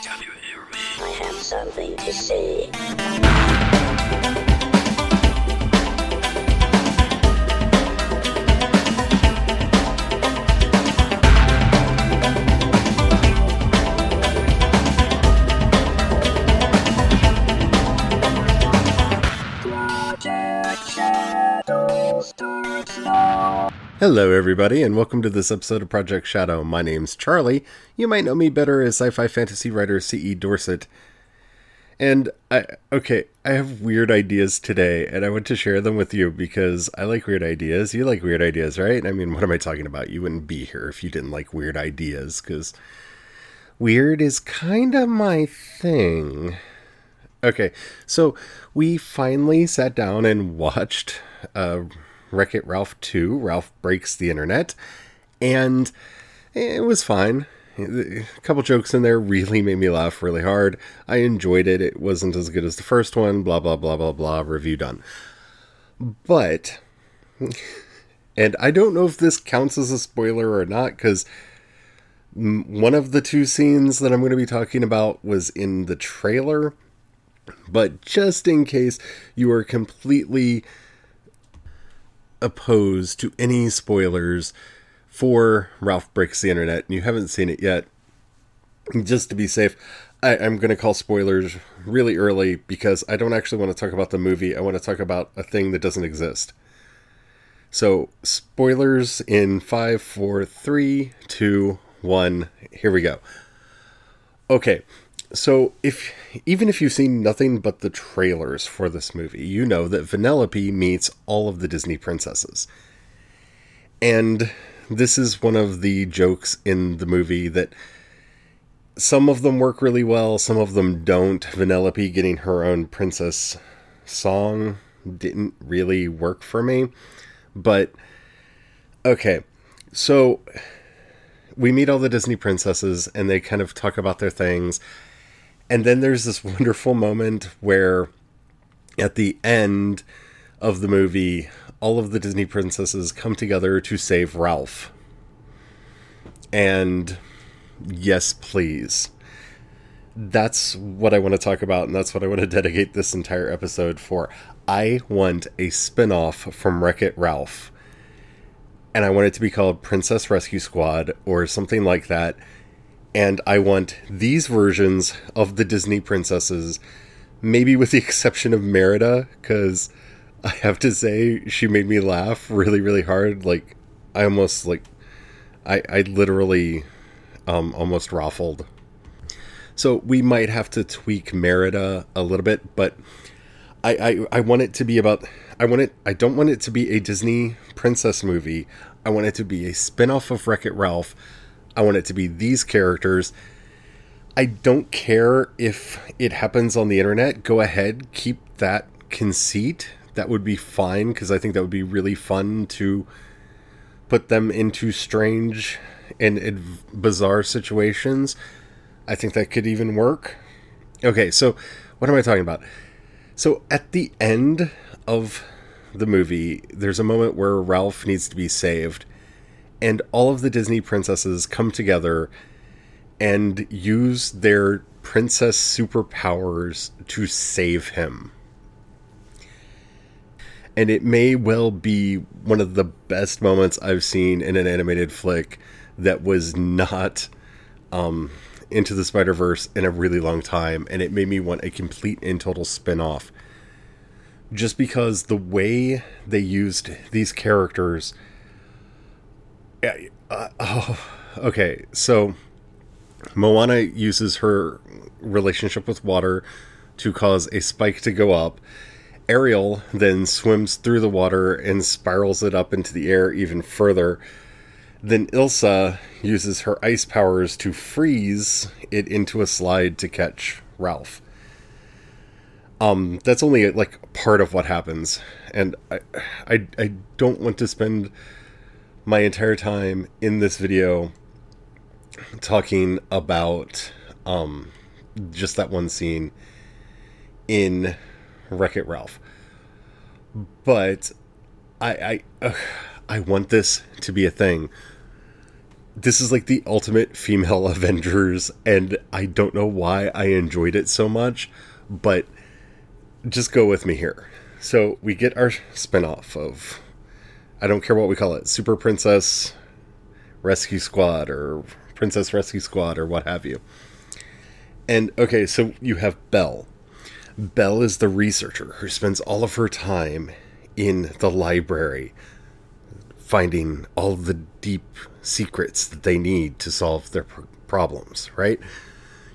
Can you hear me? I have something to say. Hello, everybody, and welcome to this episode of Project Shadow. My name's Charlie. You might know me better as sci fi fantasy writer C.E. Dorset. And I, okay, I have weird ideas today, and I want to share them with you because I like weird ideas. You like weird ideas, right? I mean, what am I talking about? You wouldn't be here if you didn't like weird ideas, because weird is kind of my thing. Okay, so we finally sat down and watched uh, Wreck It Ralph 2, Ralph Breaks the Internet, and it was fine. A couple jokes in there really made me laugh really hard. I enjoyed it. It wasn't as good as the first one, blah, blah, blah, blah, blah, review done. But, and I don't know if this counts as a spoiler or not, because one of the two scenes that I'm going to be talking about was in the trailer. But just in case you are completely opposed to any spoilers for Ralph Breaks the Internet and you haven't seen it yet, just to be safe, I, am going to call spoilers really early because I don't actually want to talk about the movie. I want to talk about a thing that doesn't exist. So, spoilers in five, four, three, two, one. Here we go. Okay, so if even if you've seen nothing but the trailers for this movie, you know that Vanellope meets all of the Disney princesses. And this is one of the jokes in the movie that some of them work really well, some of them don't. Vanellope getting her own princess song didn't really work for me. But okay. So we meet all the Disney princesses and they kind of talk about their things and then there's this wonderful moment where at the end of the movie, all of the Disney princesses come together to save Ralph. And yes, please. That's what I want to talk about, and that's what I want to dedicate this entire episode for. I want a spin off from Wreck It Ralph. And I want it to be called Princess Rescue Squad or something like that and I want these versions of the Disney princesses, maybe with the exception of Merida, because I have to say she made me laugh really, really hard. Like I almost like I I literally um almost raffled. So we might have to tweak Merida a little bit, but I, I I want it to be about I want it I don't want it to be a Disney princess movie. I want it to be a spin-off of Wreck-It Ralph I want it to be these characters. I don't care if it happens on the internet. Go ahead, keep that conceit. That would be fine because I think that would be really fun to put them into strange and bizarre situations. I think that could even work. Okay, so what am I talking about? So at the end of the movie, there's a moment where Ralph needs to be saved and all of the Disney princesses come together and use their princess superpowers to save him. And it may well be one of the best moments I've seen in an animated flick that was not um, into the Spider Verse in a really long time, and it made me want a complete and total spin off. Just because the way they used these characters uh, oh, okay. So Moana uses her relationship with water to cause a spike to go up. Ariel then swims through the water and spirals it up into the air even further. Then Elsa uses her ice powers to freeze it into a slide to catch Ralph. Um, that's only like part of what happens, and I, I, I don't want to spend my entire time in this video talking about um, just that one scene in Wreck It Ralph. But I I uh, I want this to be a thing. this is like the ultimate female Avengers, and I don't know why I enjoyed it so much, but just go with me here. So we get our spinoff of I don't care what we call it, Super Princess Rescue Squad or Princess Rescue Squad or what have you. And okay, so you have Belle. Belle is the researcher who spends all of her time in the library finding all the deep secrets that they need to solve their pr- problems, right?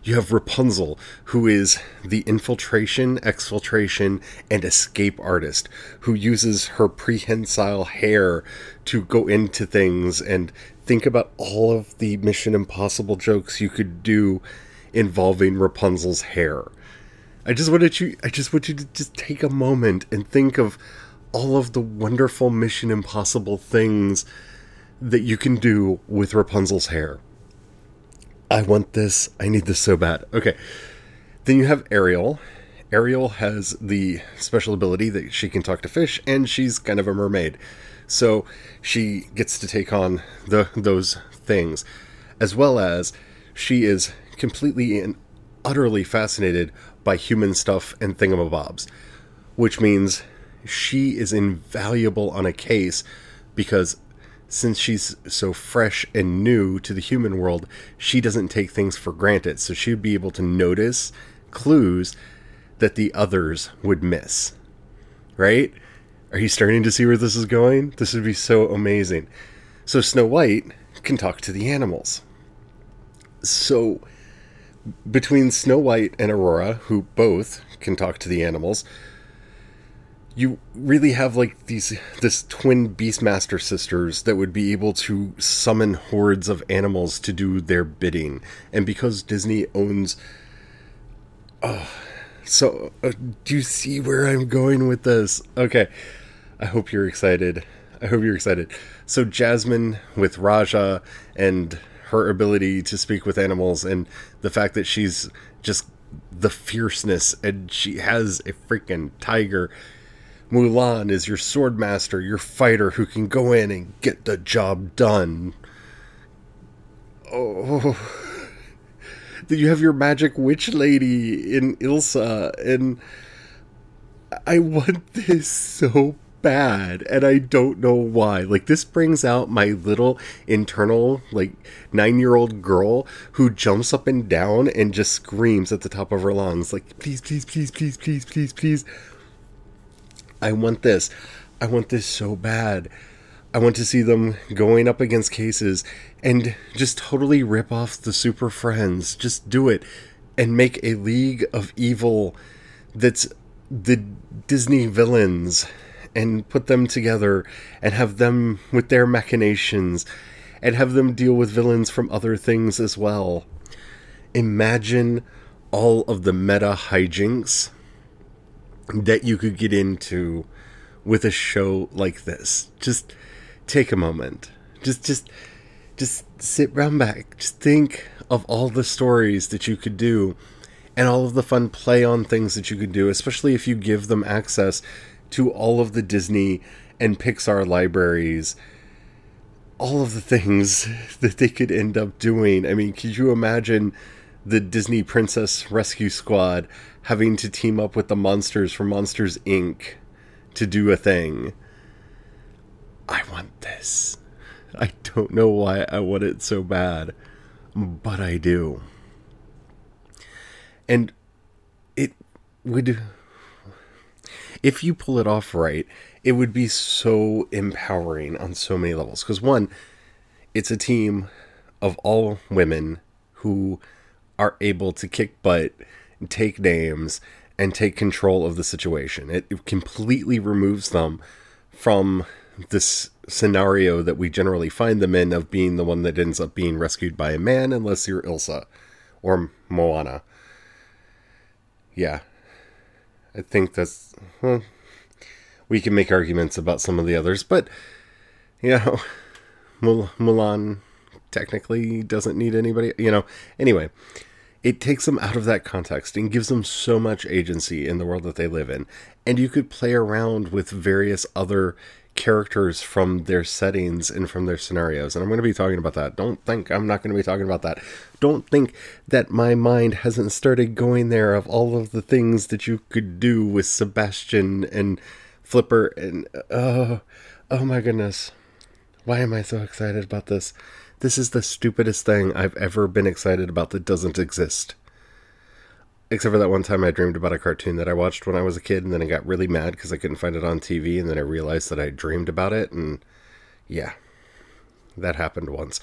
You have Rapunzel, who is the infiltration, exfiltration, and escape artist, who uses her prehensile hair to go into things and think about all of the Mission Impossible jokes you could do involving Rapunzel's hair. I just wanted you I just want you to just take a moment and think of all of the wonderful Mission Impossible things that you can do with Rapunzel's hair. I want this. I need this so bad. Okay. Then you have Ariel. Ariel has the special ability that she can talk to fish, and she's kind of a mermaid. So she gets to take on the those things, as well as she is completely and utterly fascinated by human stuff and thingamabobs, which means she is invaluable on a case because since she's so fresh and new to the human world, she doesn't take things for granted. So she'd be able to notice clues that the others would miss. Right? Are you starting to see where this is going? This would be so amazing. So Snow White can talk to the animals. So between Snow White and Aurora, who both can talk to the animals, you really have like these this twin beastmaster sisters that would be able to summon hordes of animals to do their bidding. And because disney owns oh so uh, do you see where i'm going with this? Okay. I hope you're excited. I hope you're excited. So jasmine with rajah and her ability to speak with animals and the fact that she's just the fierceness and she has a freaking tiger Mulan is your sword master, your fighter who can go in and get the job done. Oh. You have your magic witch lady in Elsa, and I want this so bad, and I don't know why. Like, this brings out my little internal, like, nine year old girl who jumps up and down and just screams at the top of her lungs, like, please, please, please, please, please, please, please I want this. I want this so bad. I want to see them going up against cases and just totally rip off the Super Friends. Just do it and make a League of Evil that's the Disney villains and put them together and have them with their machinations and have them deal with villains from other things as well. Imagine all of the meta hijinks that you could get into with a show like this. Just take a moment. Just just just sit round back. Just think of all the stories that you could do and all of the fun play on things that you could do, especially if you give them access to all of the Disney and Pixar libraries. All of the things that they could end up doing. I mean, could you imagine the Disney Princess Rescue Squad having to team up with the monsters from Monsters Inc. to do a thing. I want this. I don't know why I want it so bad, but I do. And it would. If you pull it off right, it would be so empowering on so many levels. Because, one, it's a team of all women who are able to kick butt take names and take control of the situation. It, completely removes them from this scenario that we generally find them in of being the one that ends up being rescued by a man, unless you're Elsa or Moana. Yeah. I think that's. Well, we can make arguments about some of the others, but, you know, Mulan technically doesn't need anybody, you know. Anyway, it takes them out of that context and gives them so much agency in the world that they live in. And you could play around with various other characters from their settings and from their scenarios. And I'm going to be talking about that. Don't think I'm not going to be talking about that. Don't think that my mind hasn't started going there of all of the things that you could do with Sebastian and Flipper and oh, oh my goodness. Why am I so excited about this? This is the stupidest thing I've ever been excited about that doesn't exist. Except for that one time I dreamed about a cartoon that I watched when I was a kid, and then I got really mad because I couldn't find it on TV, and then I realized that I dreamed about it, and yeah, that happened once.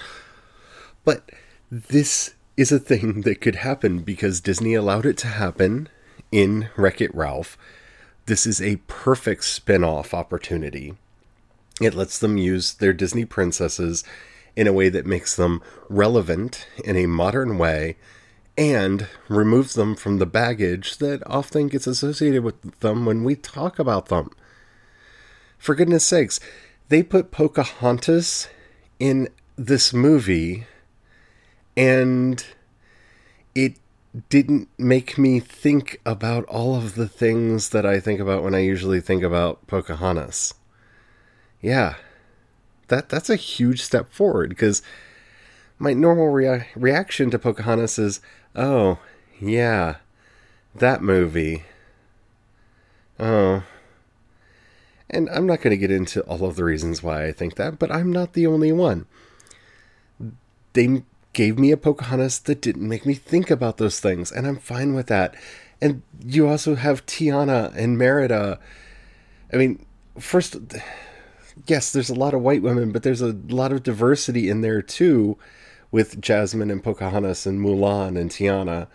But this is a thing that could happen because Disney allowed it to happen in Wreck It Ralph. This is a perfect spin off opportunity. It lets them use their Disney princesses in a way that makes them relevant in a modern way and removes them from the baggage that often gets associated with them when we talk about them. For goodness sakes, they put Pocahontas in this movie and it didn't make me think about all of the things that I think about when I usually think about Pocahontas. Yeah, that that's a huge step forward because my normal rea- reaction to Pocahontas is, "Oh, yeah, that movie." Oh. And I'm not going to get into all of the reasons why I think that, but I'm not the only one. They gave me a Pocahontas that didn't make me think about those things, and I'm fine with that. And you also have Tiana and Merida. I mean, first, yes, there's a lot of white women, but there's a lot of diversity in there too, with Jasmine and Pocahontas and Mulan and Tiana.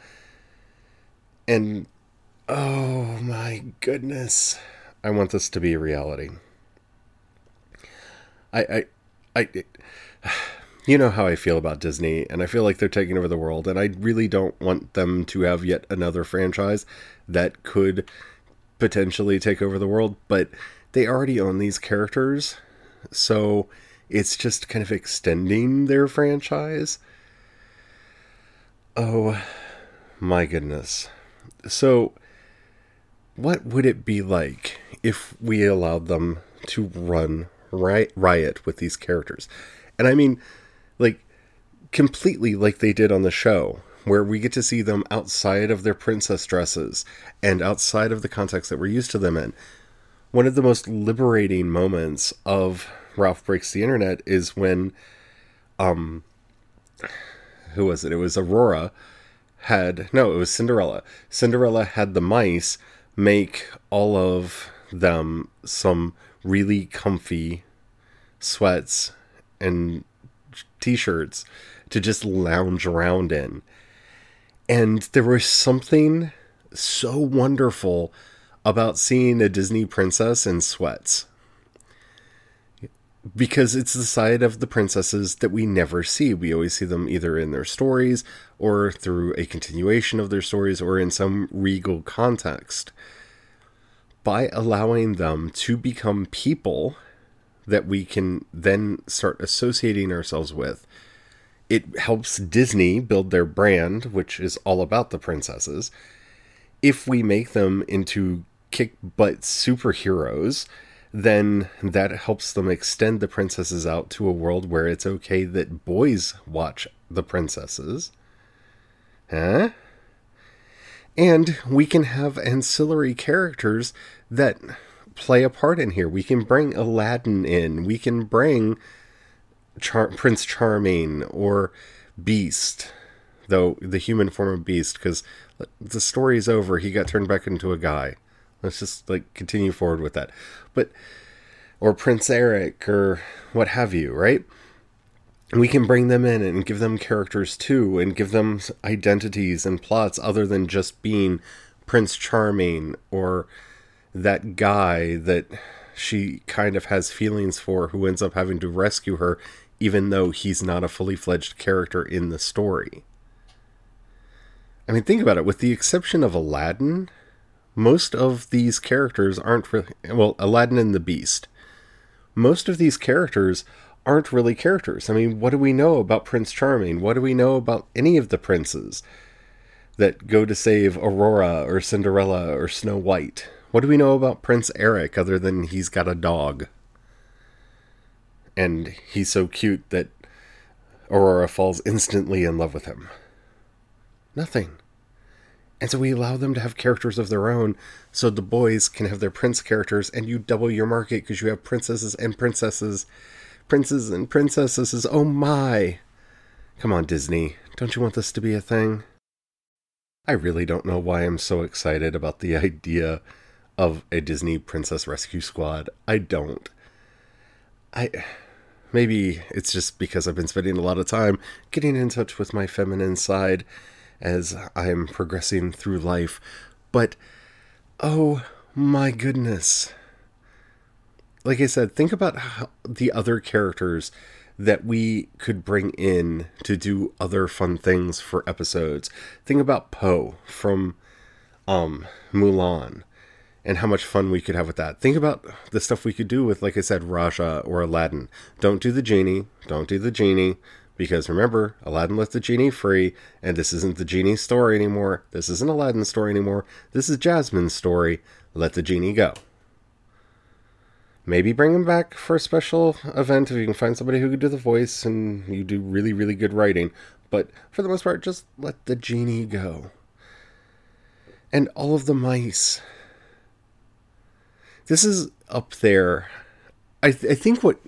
And oh my goodness, I want this to be a reality. I, I, I, you know how I feel about Disney, and I feel like they're taking over the world, and I really don't want them to have yet another franchise that could potentially take over the world, but they already own these characters, so it's just kind of extending their franchise. Oh my goodness. So, what would it be like if we allowed them to run riot with these characters? And I mean, like, completely like they did on the show, where we get to see them outside of their princess dresses and outside of the context that we're used to them in one of the most liberating moments of Ralph Breaks the Internet is when um who was it? It was Aurora had no, it was Cinderella. Cinderella had the mice make all of them some really comfy sweats and t-shirts to just lounge around in. And there was something so wonderful about seeing a Disney princess in sweats. Because it's the side of the princesses that we never see. We always see them either in their stories or through a continuation of their stories or in some regal context. By allowing them to become people that we can then start associating ourselves with, it helps Disney build their brand, which is all about the princesses. If we make them into kick butt superheroes, then that helps them extend the princesses out to a world where it's okay that boys watch the princesses. Huh? And we can have ancillary characters that play a part in here. We can bring Aladdin in. We can bring Char- Prince Charming or Beast, though the human form of Beast, because the story's over. He got turned back into a guy. Let's just like continue forward with that. But or Prince Eric or what have you, right? We can bring them in and give them characters too and give them identities and plots other than just being Prince Charming or that guy that she kind of has feelings for who ends up having to rescue her even though he's not a fully fledged character in the story. I mean, think about it. With the exception of Aladdin, most of these characters aren't really well aladdin and the beast. Most of these characters aren't really characters. I mean what do we know about prince charming? What do we know about any of the princes that go to save aurora or cinderella or snow white? What do we know about prince eric other than he's got a dog? And he's so cute that Aurora falls instantly in love with him. Nothing. And so we allow them to have characters of their own so the boys can have their prince characters and you double your market because you have princesses and princesses. Princes and princesses. Oh my. Come on, Disney. Don't you want this to be a thing? I really don't know why I'm so excited about the idea of a Disney Princess Rescue Squad. I don't. I maybe it's just because I've been spending a lot of time getting in touch with my feminine side as I'm progressing through life. But oh my goodness. Like I said, think about how the other characters that we could bring in to do other fun things for episodes. Think about Poe from um, Mulan and how much fun we could have with that. Think about the stuff we could do with, like I said, Rajah or Aladdin. Don't do the genie. Don't do the genie. Because remember, Aladdin let the genie free, and this isn't the genie story anymore. This isn't Aladdin's story anymore. This is Jasmine's story. Let the genie go. Maybe bring him back for a special event if you can find somebody who could do the voice and you do really, really good writing. But for the most part, just let the genie go. And all of the mice. This is up there. I, th- I think what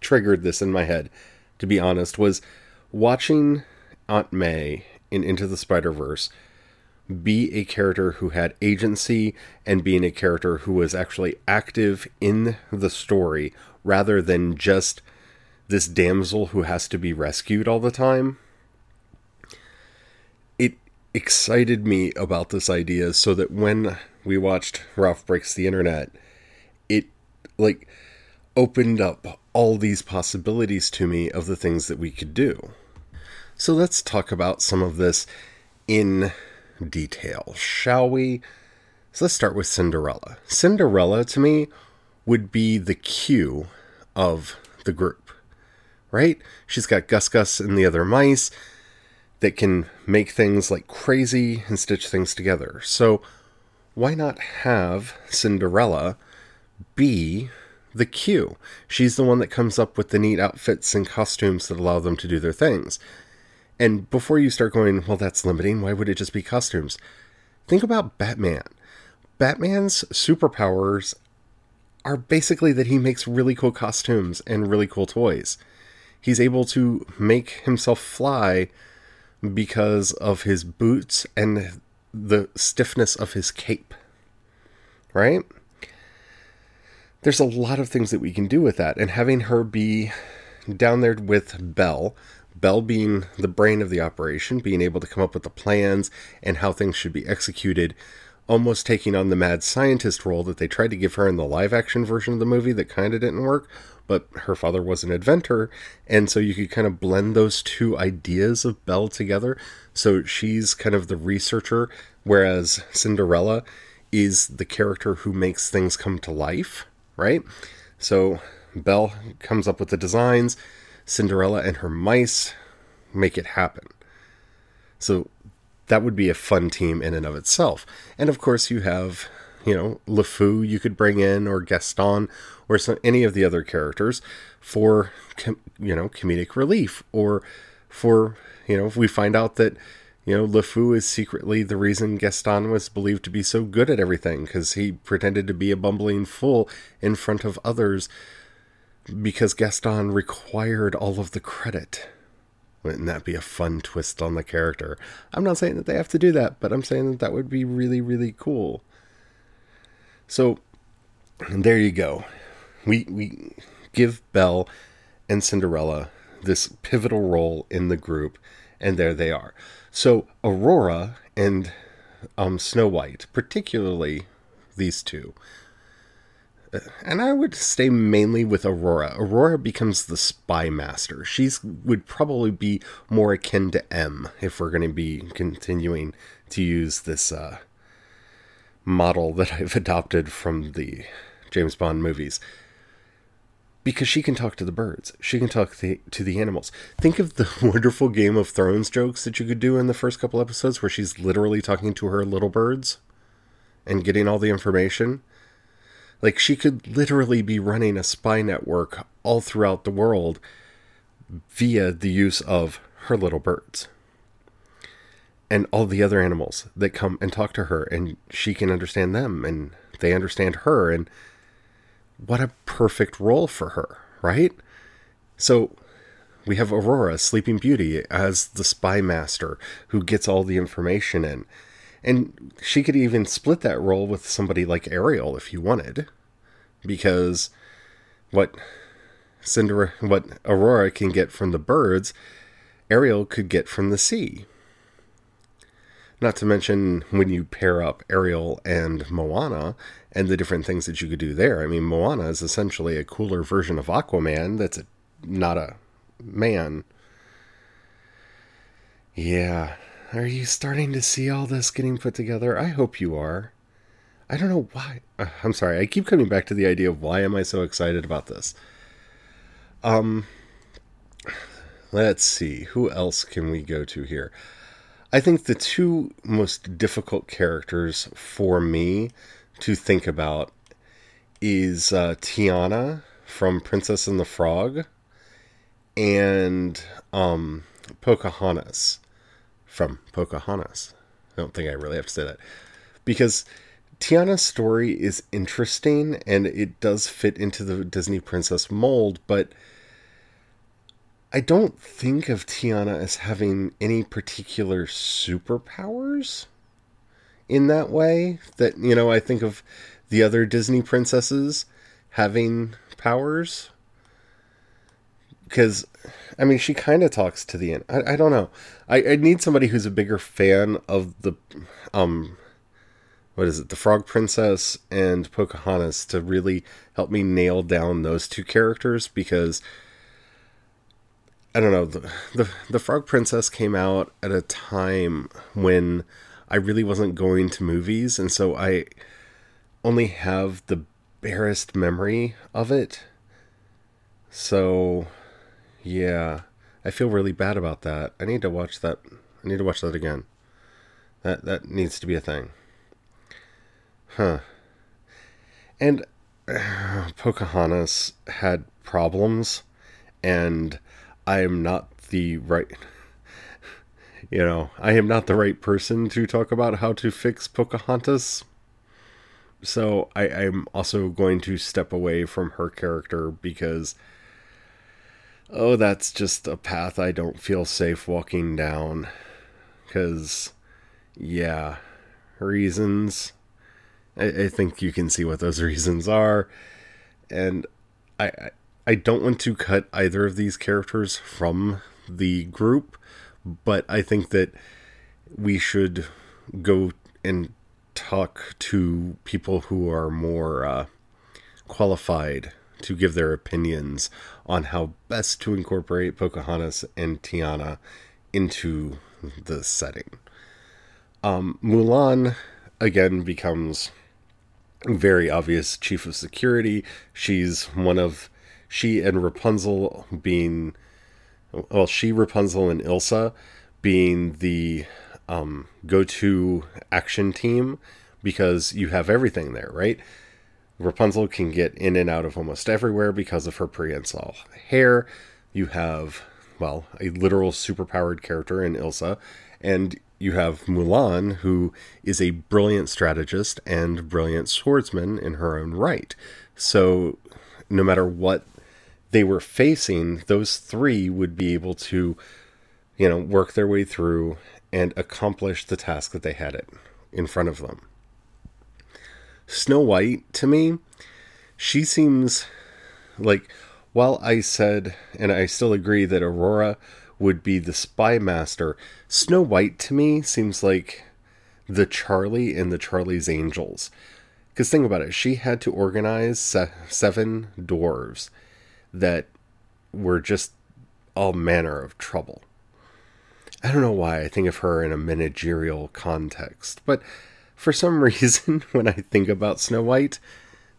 triggered this in my head, to be honest, was watching Aunt May in Into the Spider Verse be a character who had agency and being a character who was actually active in the story rather than just this damsel who has to be rescued all the time. It excited me about this idea so that when we watched Ralph Breaks the Internet, it like opened up all these possibilities to me of the things that we could do. So let's talk about some of this in detail, shall we? So let's start with Cinderella. Cinderella, to me, would be the Q of the group, right? She's got Gus Gus and the other mice that can make things like crazy and stitch things together. So why not have Cinderella be the Q? She's the one that comes up with the neat outfits and costumes that allow them to do their things. And before you start going, well, that's limiting, why would it just be costumes? Think about Batman. Batman's superpowers are basically that he makes really cool costumes and really cool toys. He's able to make himself fly because of his boots and the stiffness of his cape. Right? There's a lot of things that we can do with that, and having her be down there with Belle Belle being the brain of the operation, being able to come up with the plans and how things should be executed, almost taking on the mad scientist role that they tried to give her in the live action version of the movie that kind of didn't work, but her father was an inventor, and so you could kind of blend those two ideas of Belle together. So she's kind of the researcher, whereas Cinderella is the character who makes things come to life, right? So Belle comes up with the designs Cinderella and her mice make it happen. So that would be a fun team in and of itself. And of course, you have, you know, LeFou you could bring in, or Gaston, or some, any of the other characters for, com- you know, comedic relief, or for, you know, if we find out that, you know, LeFou is secretly the reason Gaston was believed to be so good at everything because he pretended to be a bumbling fool in front of others because Gaston required all of the credit. Wouldn't that be a fun twist on the character? I'm not saying that they have to do that, but I'm saying that that would be really, really cool. So, there you go. We we give Belle and Cinderella this pivotal role in the group, and there they are. So Aurora and um, Snow White, particularly these two, and I would stay mainly with Aurora. Aurora becomes the spy master. She's would probably be more akin to M if we're going to be continuing to use this uh, model that I've adopted from the James Bond movies. Because she can talk to the birds, she can talk the, to the animals. Think of the wonderful Game of Thrones jokes that you could do in the first couple episodes where she's literally talking to her little birds and getting all the information Like she could literally be running a spy network all throughout the world via the use of her little birds and all the other animals that come and talk to her and she can understand them and they understand her and what a perfect role for her right? So we have aurora sleeping beauty as the spy master who gets all the information in. And she could even split that role with somebody like ariel if you wanted because what Cinder what aurora can get from the birds ariel could get from the sea. Not to mention when you pair up Ariel and Moana and the different things that you could do there. I mean, Moana is essentially a cooler version of Aquaman that's a, not a man. Yeah. Are you starting to see all this getting put together? I hope you are. I don't know why. Uh, I'm sorry. I keep coming back to the idea of why am I so excited about this? Um let's see. Who else can we go to here? I think the two most difficult characters for me to think about is uh, Tiana from Princess and the Frog and um, Pocahontas from Pocahontas. I don't think I really have to say that because Tiana's story is interesting and it does fit into the Disney princess mold, but I don't think of Tiana as having any particular superpowers in that way. That, you know, I think of the other Disney princesses having powers. Because, I mean, she kind of talks to the end. I, I don't know. I, I need somebody who's a bigger fan of the, um, what is it, the Frog Princess and Pocahontas to really help me nail down those two characters because I don't know the, the the Frog Princess came out at a time when I really wasn't going to movies, and so I only have the barest memory of it. So, yeah, I feel really bad about that. I need to watch that. I need to watch that again. That that needs to be a thing. Huh. And uh, Pocahontas had problems, and I am not the right you know, I am not the right person to talk about how to fix Pocahontas. So I, I'm also going to step away from her character because oh, that's just a path I don't feel safe walking down. Cause yeah, reasons. I, I think you can see what those reasons are. And I, I don't want to cut either of these characters from the group, but I think that we should go and talk to people who are more uh, qualified to give their opinions on how best to incorporate Pocahontas and Tiana into the setting. Um, Mulan again becomes very obvious chief of security. She's one of she and Rapunzel being well, she, Rapunzel, and Elsa being the um, go to action team because you have everything there, right? Rapunzel can get in and out of almost everywhere because of her prehensile hair. You have, well, a literal superpowered character in Elsa, and you have Mulan, who is a brilliant strategist and brilliant swordsman in her own right. So, no matter what they were facing, those three would be able to, you know, work their way through and accomplish the task that they had it in front of them. Snow White, to me, she seems like, while I said, and I still agree that Aurora would be the spy master, Snow White to me seems like the Charlie and the Charlie's Angels. Because think about it, she had to organize se- seven dwarves that were just all manner of trouble. I don't know why I think of her in a managerial context, but for some reason, when I think about Snow White,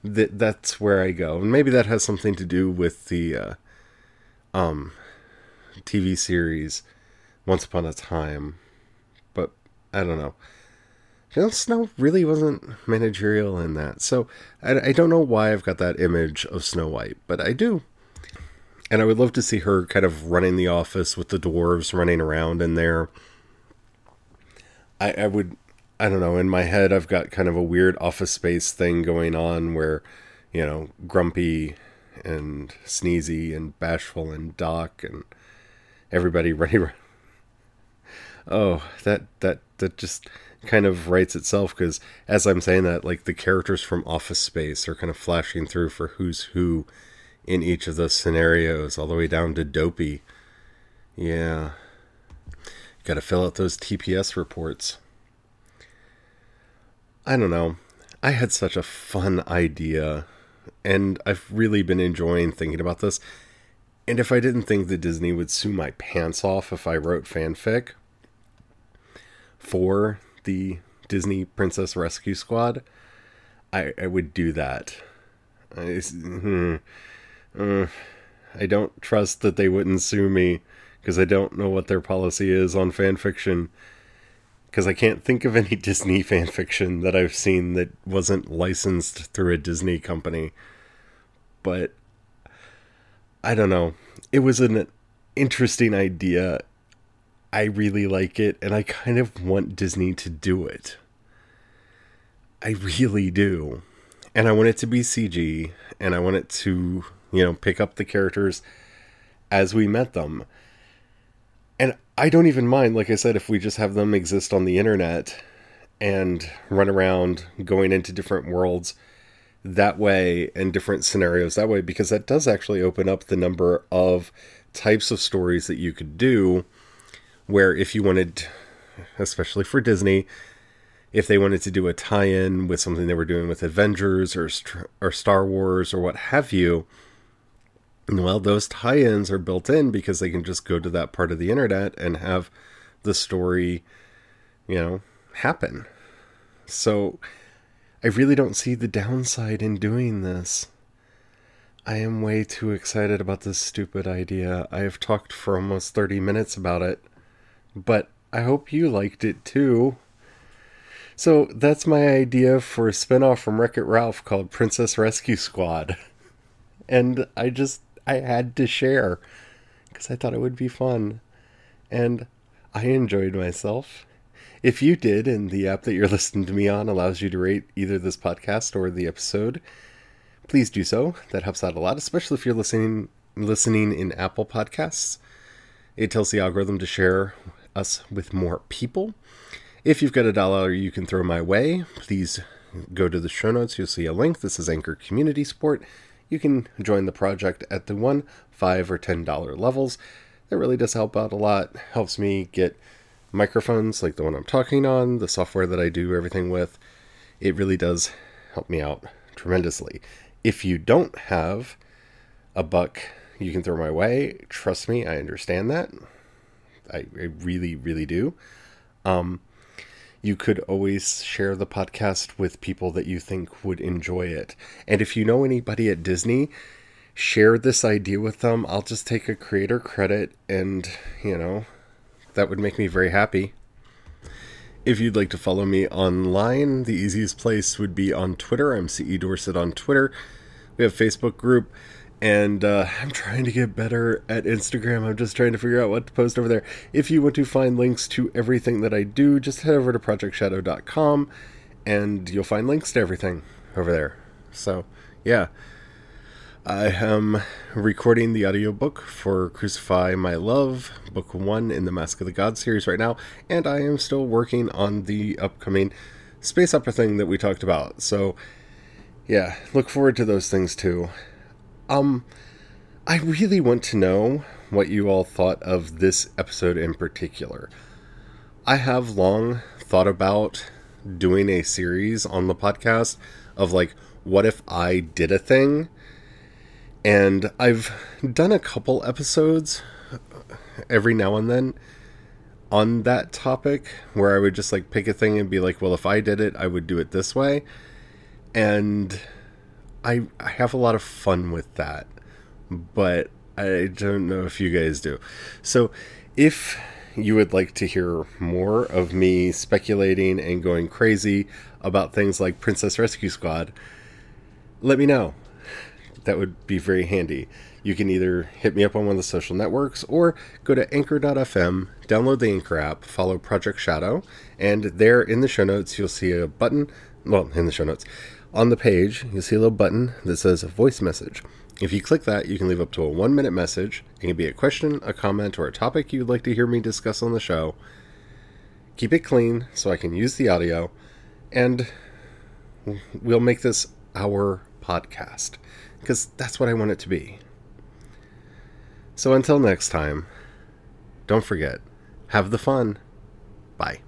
that that's where I go, and maybe that has something to do with the uh, um, TV series Once Upon a Time, but I don't know. Snow really wasn't managerial in that. So I, I don't know why I've got that image of Snow White, but I do. And I would love to see her kind of running the office with the dwarves running around in there. I, I would, I don't know, in my head, I've got kind of a weird office space thing going on where, you know, Grumpy and Sneezy and Bashful and Doc and everybody around. Oh, that, that, that just kind of writes itself because as I'm saying that, like the characters from Office Space are kind of flashing through for who's who in each of those scenarios, all the way down to Dopey. Yeah. Got to fill out those TPS reports. I don't know. I had such a fun idea, and I've really been enjoying thinking about this. And if I didn't think that Disney would sue my pants off if I wrote fanfic for the Disney Princess Rescue Squad, I, I would do that. I, hmm, uh, I don't trust that they wouldn't sue me because I don't know what their policy is on fan fiction. Because I can't think of any Disney fan fiction that I've seen that wasn't licensed through a Disney company. But I don't know. It was an interesting idea I really like it, and I kind of want Disney to do it. I really do. And I want it to be CG, and I want it to, you know, pick up the characters as we met them. And I don't even mind, like I said, if we just have them exist on the internet and run around going into different worlds that way and different scenarios that way, because that does actually open up the number of types of stories that you could do where if you wanted, especially for Disney, if they wanted to do a tie-in with something they were doing with Avengers or or Star Wars or what have you, well, those tie-ins are built in because they can just go to that part of the internet and have the story, you know, happen. So I really don't see the downside in doing this. I am way too excited about this stupid idea. I have talked for almost 30 minutes about it but I hope you liked it too. So that's my idea for a spinoff from Wreck It Ralph called Princess Rescue Squad. And I just, I had to share because I thought it would be fun. And I enjoyed myself. If you did, and the app that you're listening to me on allows you to rate either this podcast or the episode, please do so. That helps out a lot, especially if you're listening listening in Apple Podcasts. It tells the algorithm to share us with more people. If you've got a dollar you can throw my way, please go to the show notes. You'll see a link. This is Anchor Community Support. You can join the project at the one, five, or ten dollar levels. That really does help out a lot. Helps me get microphones like the one I'm talking on, the software that I do everything with. It really does help me out tremendously. If you don't have a buck you can throw my way, trust me, I understand that. I, I really, really do. Um, you could always share the podcast with people that you think would enjoy it. And if you know anybody at Disney, share this idea with them. I'll just take a creator credit and, you know, that would make me very happy. If you'd like to follow me online, the easiest place would be on Twitter. I'm CE Dorset on Twitter. We have Facebook group and uh, I'm trying to get better at Instagram. I'm just trying to figure out what to post over there. If you want to find links to everything that I do, just head over to projectshadow.com and you'll find links to everything over there. So, yeah. I am recording the audiobook for Crucify My Love, book one in the Mask of the Gods series right now, and I am still working on the upcoming space opera thing that we talked about. So, yeah, look forward to those things too. Um, I really want to know what you all thought of this episode in particular. I have long thought about doing a series on the podcast of like, what if I did a thing? And I've done a couple episodes every now and then on that topic where I would just like pick a thing and be like, well, if I did it, I would do it this way. And I I have a lot of fun with that, but I don't know if you guys do. So, if you would like to hear more of me speculating and going crazy about things like Princess Rescue Squad, let me know. That would be very handy. You can either hit me up on one of the social networks or go to anchor.fm, download the Anchor app, follow Project Shadow, and there in the show notes you'll see a button. Well, in the show notes, on the page, you'll see a little button that says voice message. If you click that, you can leave up to a one minute message. It can be a question, a comment, or a topic you'd like to hear me discuss on the show. Keep it clean so I can use the audio, and we'll make this our podcast because that's what I want it to be. So until next time, don't forget, have the fun. Bye.